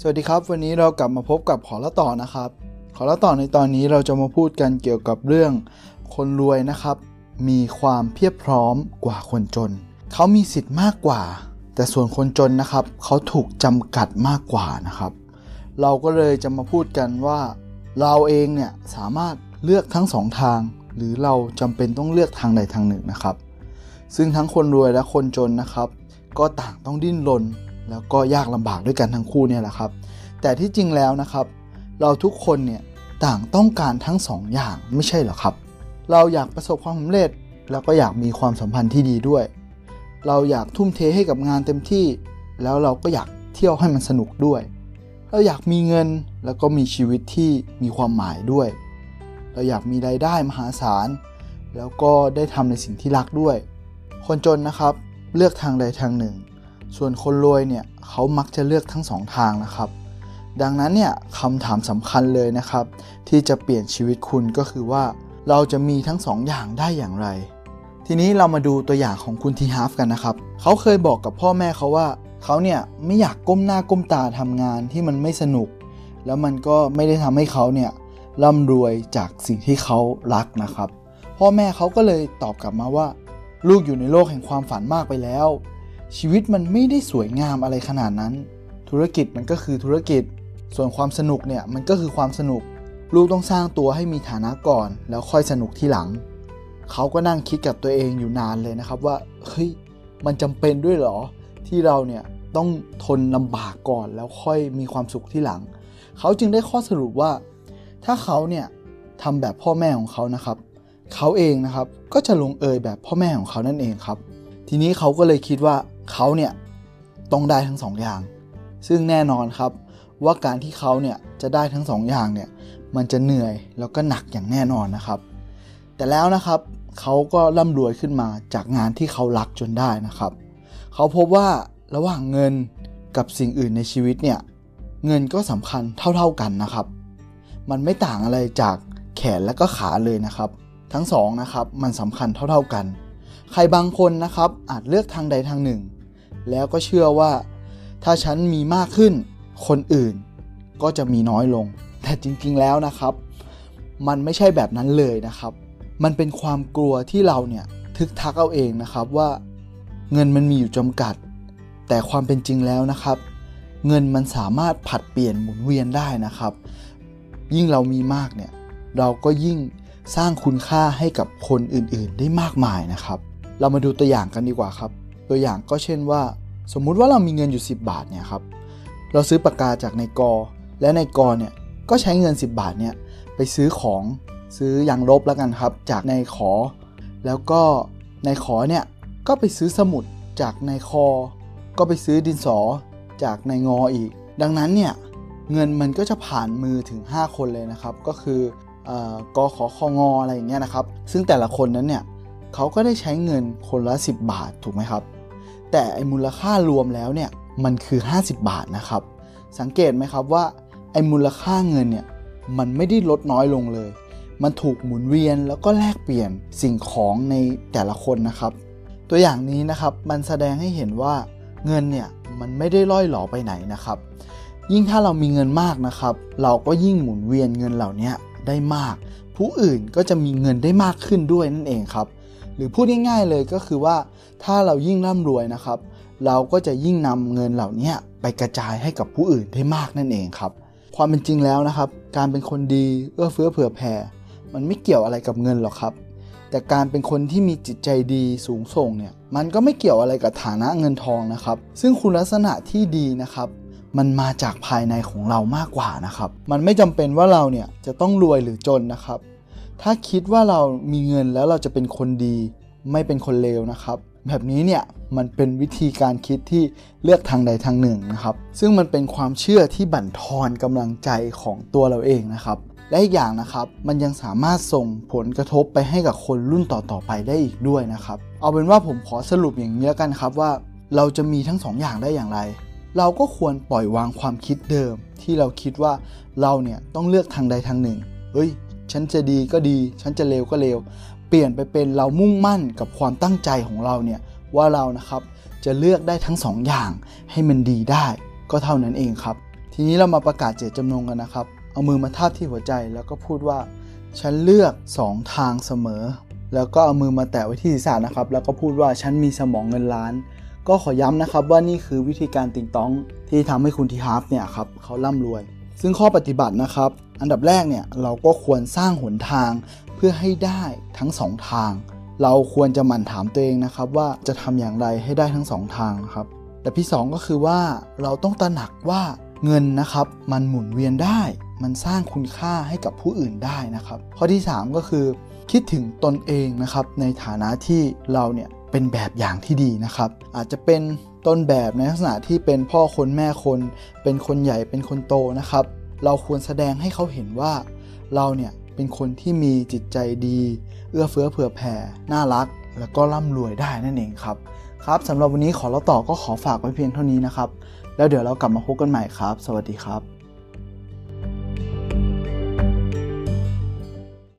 สวัสดีครับ วันนี้เรากลับมาพบกับขอละต่อนะครับ ขอละต่อในตอนนี้เราจะมาพูดกันเกี่ยวกับเรื่อง คนรวยนะครับ มีความเพียบพร้อมกว่าคนจน เขามีสิทธิ์มากกว่า แต่ส่วนคนจนนะครับ เขาถูกจำกัดมากกว่านะครับ เราก็เลยจะมาพูดกันว่า เราเองเนี่ยสามารถเลือกทั้งสองทาง หรือเราจำเป็นต้องเลือกทางใดทางหนึ่งนะครับ ซึ่งทั้งคนรวยและคนจนนะครับ ก็ต่างต้องดิ้นรน แล้วก็ยากลำบากด้วยกันทั้งคู่เนี่ยแหละครับ แต่ที่จริงแล้วนะครับ เราทุกคนเนี่ยต่างต้องการทั้งสองอย่างไม่ใช่หรอครับ เราอยากประสบความสำเร็จ แล้วก็อยากมีความสัมพันธ์ที่ดีด้วย เราอยากทุ่มเทให้กับงานเต็มที่ แล้วเราก็อยากเที่ยวให้มันสนุกด้วย เราอยากมีเงินแล้วก็มีชีวิตที่มีความหมายด้วย เราอยากมีรายได้มหาศาล แล้วก็ได้ทำในสิ่งที่รักด้วย คนจนนะครับเลือกทางใดทางหนึ่ง ส่วนคนรวยเนี่ยเขามักจะเลือกทั้งสองทางนะครับ ดังนั้นเนี่ยคำถามสำคัญเลยนะครับ ที่จะเปลี่ยนชีวิตคุณก็คือว่า เราจะมีทั้งสองอย่างได้อย่างไร ทีนี้เรามาดูตัวอย่างของคุณทีฮาฟกันนะครับ เขาเคยบอกกับพ่อแม่เขาว่าเขาเนี่ยไม่อยากก้มหน้าก้มตาทำงานที่มันไม่สนุก แล้วมันก็ไม่ได้ทำให้เขาเนี่ยร่ำรวยจากสิ่งที่เขารักนะครับ พ่อแม่เขาก็เลยตอบกลับมาว่า ลูกอยู่ในโลกแห่งความฝันมากไปแล้ว ชีวิตมันไม่ได้สวยงามอะไรขนาดนั้น ธุรกิจมันก็คือธุรกิจ ส่วนความสนุกเนี่ยมันก็คือความสนุก ลูกต้องสร้างตัวให้มีฐานะก่อน แล้วค่อยสนุกที่หลัง เขาก็นั่งคิดกับตัวเองอยู่นานเลยนะครับว่าเฮ้ยมันจำเป็นด้วยเหรอ ที่เราเนี่ยต้องทนลำบากก่อนแล้วค่อยมีความสุขที่หลัง เขาจึงได้ข้อสรุปว่า ถ้าเขาเนี่ยทำแบบพ่อแม่ของเขานะครับ เขาเองนะครับก็จะลงเอยแบบพ่อแม่ของเขานั่นเองครับ ทีนี้เขาก็เลยคิดว่า เขาเนี่ยต้องได้ทั้งสองอย่าง ซึ่งแน่นอนครับว่าการที่เขาเนี่ยจะได้ทั้งสองอย่างเนี่ยมันจะเหนื่อยแล้วก็หนักอย่างแน่นอนนะครับ แต่แล้วนะครับเขาก็ร่ำรวยขึ้นมาจากงานที่เขารักจนได้นะครับ เขาพบว่าระหว่างเงินกับสิ่งอื่นในชีวิตเนี่ยเงินก็สำคัญเท่าๆกันนะครับ มันไม่ต่างอะไรจากแขนและก็ขาเลยนะครับ ทั้งสองนะครับมันสำคัญเท่าๆกัน ใครบางคนนะครับอาจเลือกทางใดทางหนึ่ง แล้วก็เชื่อว่า ถ้าฉันมีมากขึ้น คนอื่นก็จะมีน้อยลง แต่จริงๆแล้วนะครับ มันไม่ใช่แบบนั้นเลยนะครับ มันเป็นความกลัวที่เราเนี่ยทึกทักเอาเองนะครับว่า เงินมันมีอยู่จำกัด แต่ความเป็นจริงแล้วนะครับ เงินมันสามารถผัดเปลี่ยนหมุนเวียนได้นะครับ ยิ่งเรามีมากเนี่ยเราก็ยิ่งสร้างคุณค่าให้กับคนอื่นๆ ได้มากมายนะครับ เรามาดูตัวอย่างกันดีกว่าครับ ตัวอย่างก็เช่นว่า สมมุติว่าเรามีเงินอยู่ 10 บาทเนี่ยครับเราซื้อปากกาจากในกอ และในกอเนี่ยก็ใช้เงิน 10 บาทเนี่ยไปซื้อของซื้อยางลบแล้วกันครับ จากในขอ แล้วก็ในขอเนี่ยก็ไปซื้อสมุดจากในคอ ก็ไปซื้อดินสอจากในงออีก ดังนั้นเนี่ยเงินมันก็จะผ่านมือถึง 5 คนเลยนะครับ ก็คือกอขอคองออะไรอย่างเงี้ยนะครับ ซึ่งแต่ละคนนั้นเนี่ยเขาก็ได้ใช้เงินคนละ 10 บาทถูกไหมครับ แต่ไอ้มูลค่ารวมแล้วเนี่ยมันคือ 50 บาทนะครับ สังเกตไหมครับว่าไอ้มูลค่าเงินเนี่ยมันไม่ได้ลดน้อยลงเลย มันถูกหมุนเวียนแล้วก็แลกเปลี่ยนสิ่งของในแต่ละคนนะครับ ตัวอย่างนี้นะครับมันแสดงให้เห็นว่าเงินเนี่ยมันไม่ได้ล่อยหลอไปไหนนะครับ ยิ่งถ้าเรามีเงินมากนะครับ เราก็ยิ่งหมุนเวียนเงินเหล่านี้ได้มาก ผู้อื่นก็จะมีเงินได้มากขึ้นด้วยนั่นเองครับ หรือพูดง่ายๆเลยก็คือว่าถ้าเรายิ่งร่ำรวยนะครับ เราก็จะยิ่งนำเงินเหล่านี้ไปกระจายให้กับผู้อื่นได้มากนั่นเองครับ ความเป็นจริงแล้วนะครับ การเป็นคนดีเอื้อเฟื้อเผื่อแผ่ มันไม่เกี่ยวอะไรกับเงินหรอกครับ แต่การเป็นคนที่มีจิตใจดีสูงส่งเนี่ยมันก็ไม่เกี่ยวอะไรกับฐานะเงินทองนะครับ ซึ่งคุณลักษณะที่ดีนะครับมันมาจากภายในของเรามากกว่านะครับ มันไม่จำเป็นว่าเราเนี่ยจะต้องรวยหรือจนนะครับ ถ้าคิดว่าเรามีเงินแล้วเราจะเป็นคนดีไม่เป็นคนเลวนะครับ แบบนี้เนี่ยมันเป็นวิธีการคิดที่เลือกทางใดทางหนึ่งนะครับ ซึ่งมันเป็นความเชื่อที่บั่นทอนกำลังใจของตัวเราเองนะครับและอีกอย่างนะครับมันยังสามารถส่งผลกระทบไปให้กับคนรุ่นต่อๆไปได้อีกด้วยนะครับ เอาเป็นว่าผมขอสรุปอย่างนี้แล้วกันครับว่า เราจะมีทั้งสองอย่างได้อย่างไร เราก็ควรปล่อยวางความคิดเดิม ที่เราคิดว่าเราเนี่ยต้องเลือกทางใดทางหนึ่งเฮ้ย ฉันจะดีก็ดี ฉันจะเลวก็เลว เปลี่ยนไปเป็นเรามุ่งมั่นกับความตั้งใจของเราเนี่ยว่าเรานะครับจะเลือกได้ทั้งสองอย่างให้มันดีได้ก็เท่านั้นเองครับ ทีนี้เรามาประกาศเจตจำนงกันนะครับ เอามือมาทาบที่หัวใจแล้วก็พูดว่า ฉันเลือก 2 ทางเสมอ แล้วก็เอามือมาแตะไว้ที่ศีรษะนะครับ แล้วก็พูดว่าฉันมีสมองเงินล้าน ก็ขอย้ำนะครับว่านี่คือวิธีการติงต้องที่ทำให้คุณทีฮาร์ฟเนี่ยครับเขาร่ำรวย ซึ่งข้อปฏิบัตินะครับ อันดับแรกเนี่ยเราก็ควรสร้างหนทางเพื่อให้ได้ทั้งสองทาง เราควรจะหมั่นถามตัวเองนะครับว่าจะทำอย่างไรให้ได้ทั้งสองทางครับแต่ที่สองก็คือว่าเราต้องตระหนักว่าเงินนะครับมันหมุนเวียนได้ มันสร้างคุณค่าให้กับผู้อื่นได้นะครับ ข้อที่ 3 ก็คือคิดถึงตนเองนะครับในฐานะที่เราเนี่ยเป็นแบบอย่างที่ดีนะครับ อาจจะเป็นต้นแบบในลักษณะที่เป็นพ่อคนแม่คน เป็นคนใหญ่เป็นคนโตนะครับ เราควรแสดงให้เขาเห็นว่า เราเนี่ยเป็นคนที่มีจิตใจดี เอื้อเฟื้อเผื่อแผ่ น่ารัก แล้วก็ร่ำรวยได้นั่นเองครับ ครับสำหรับวันนี้ขอเราต่อก็ขอฝากไว้เพียงเท่านี้นะครับ แล้วเดี๋ยวเรากลับมาพบกันใหม่ครับ สวัสดีครับ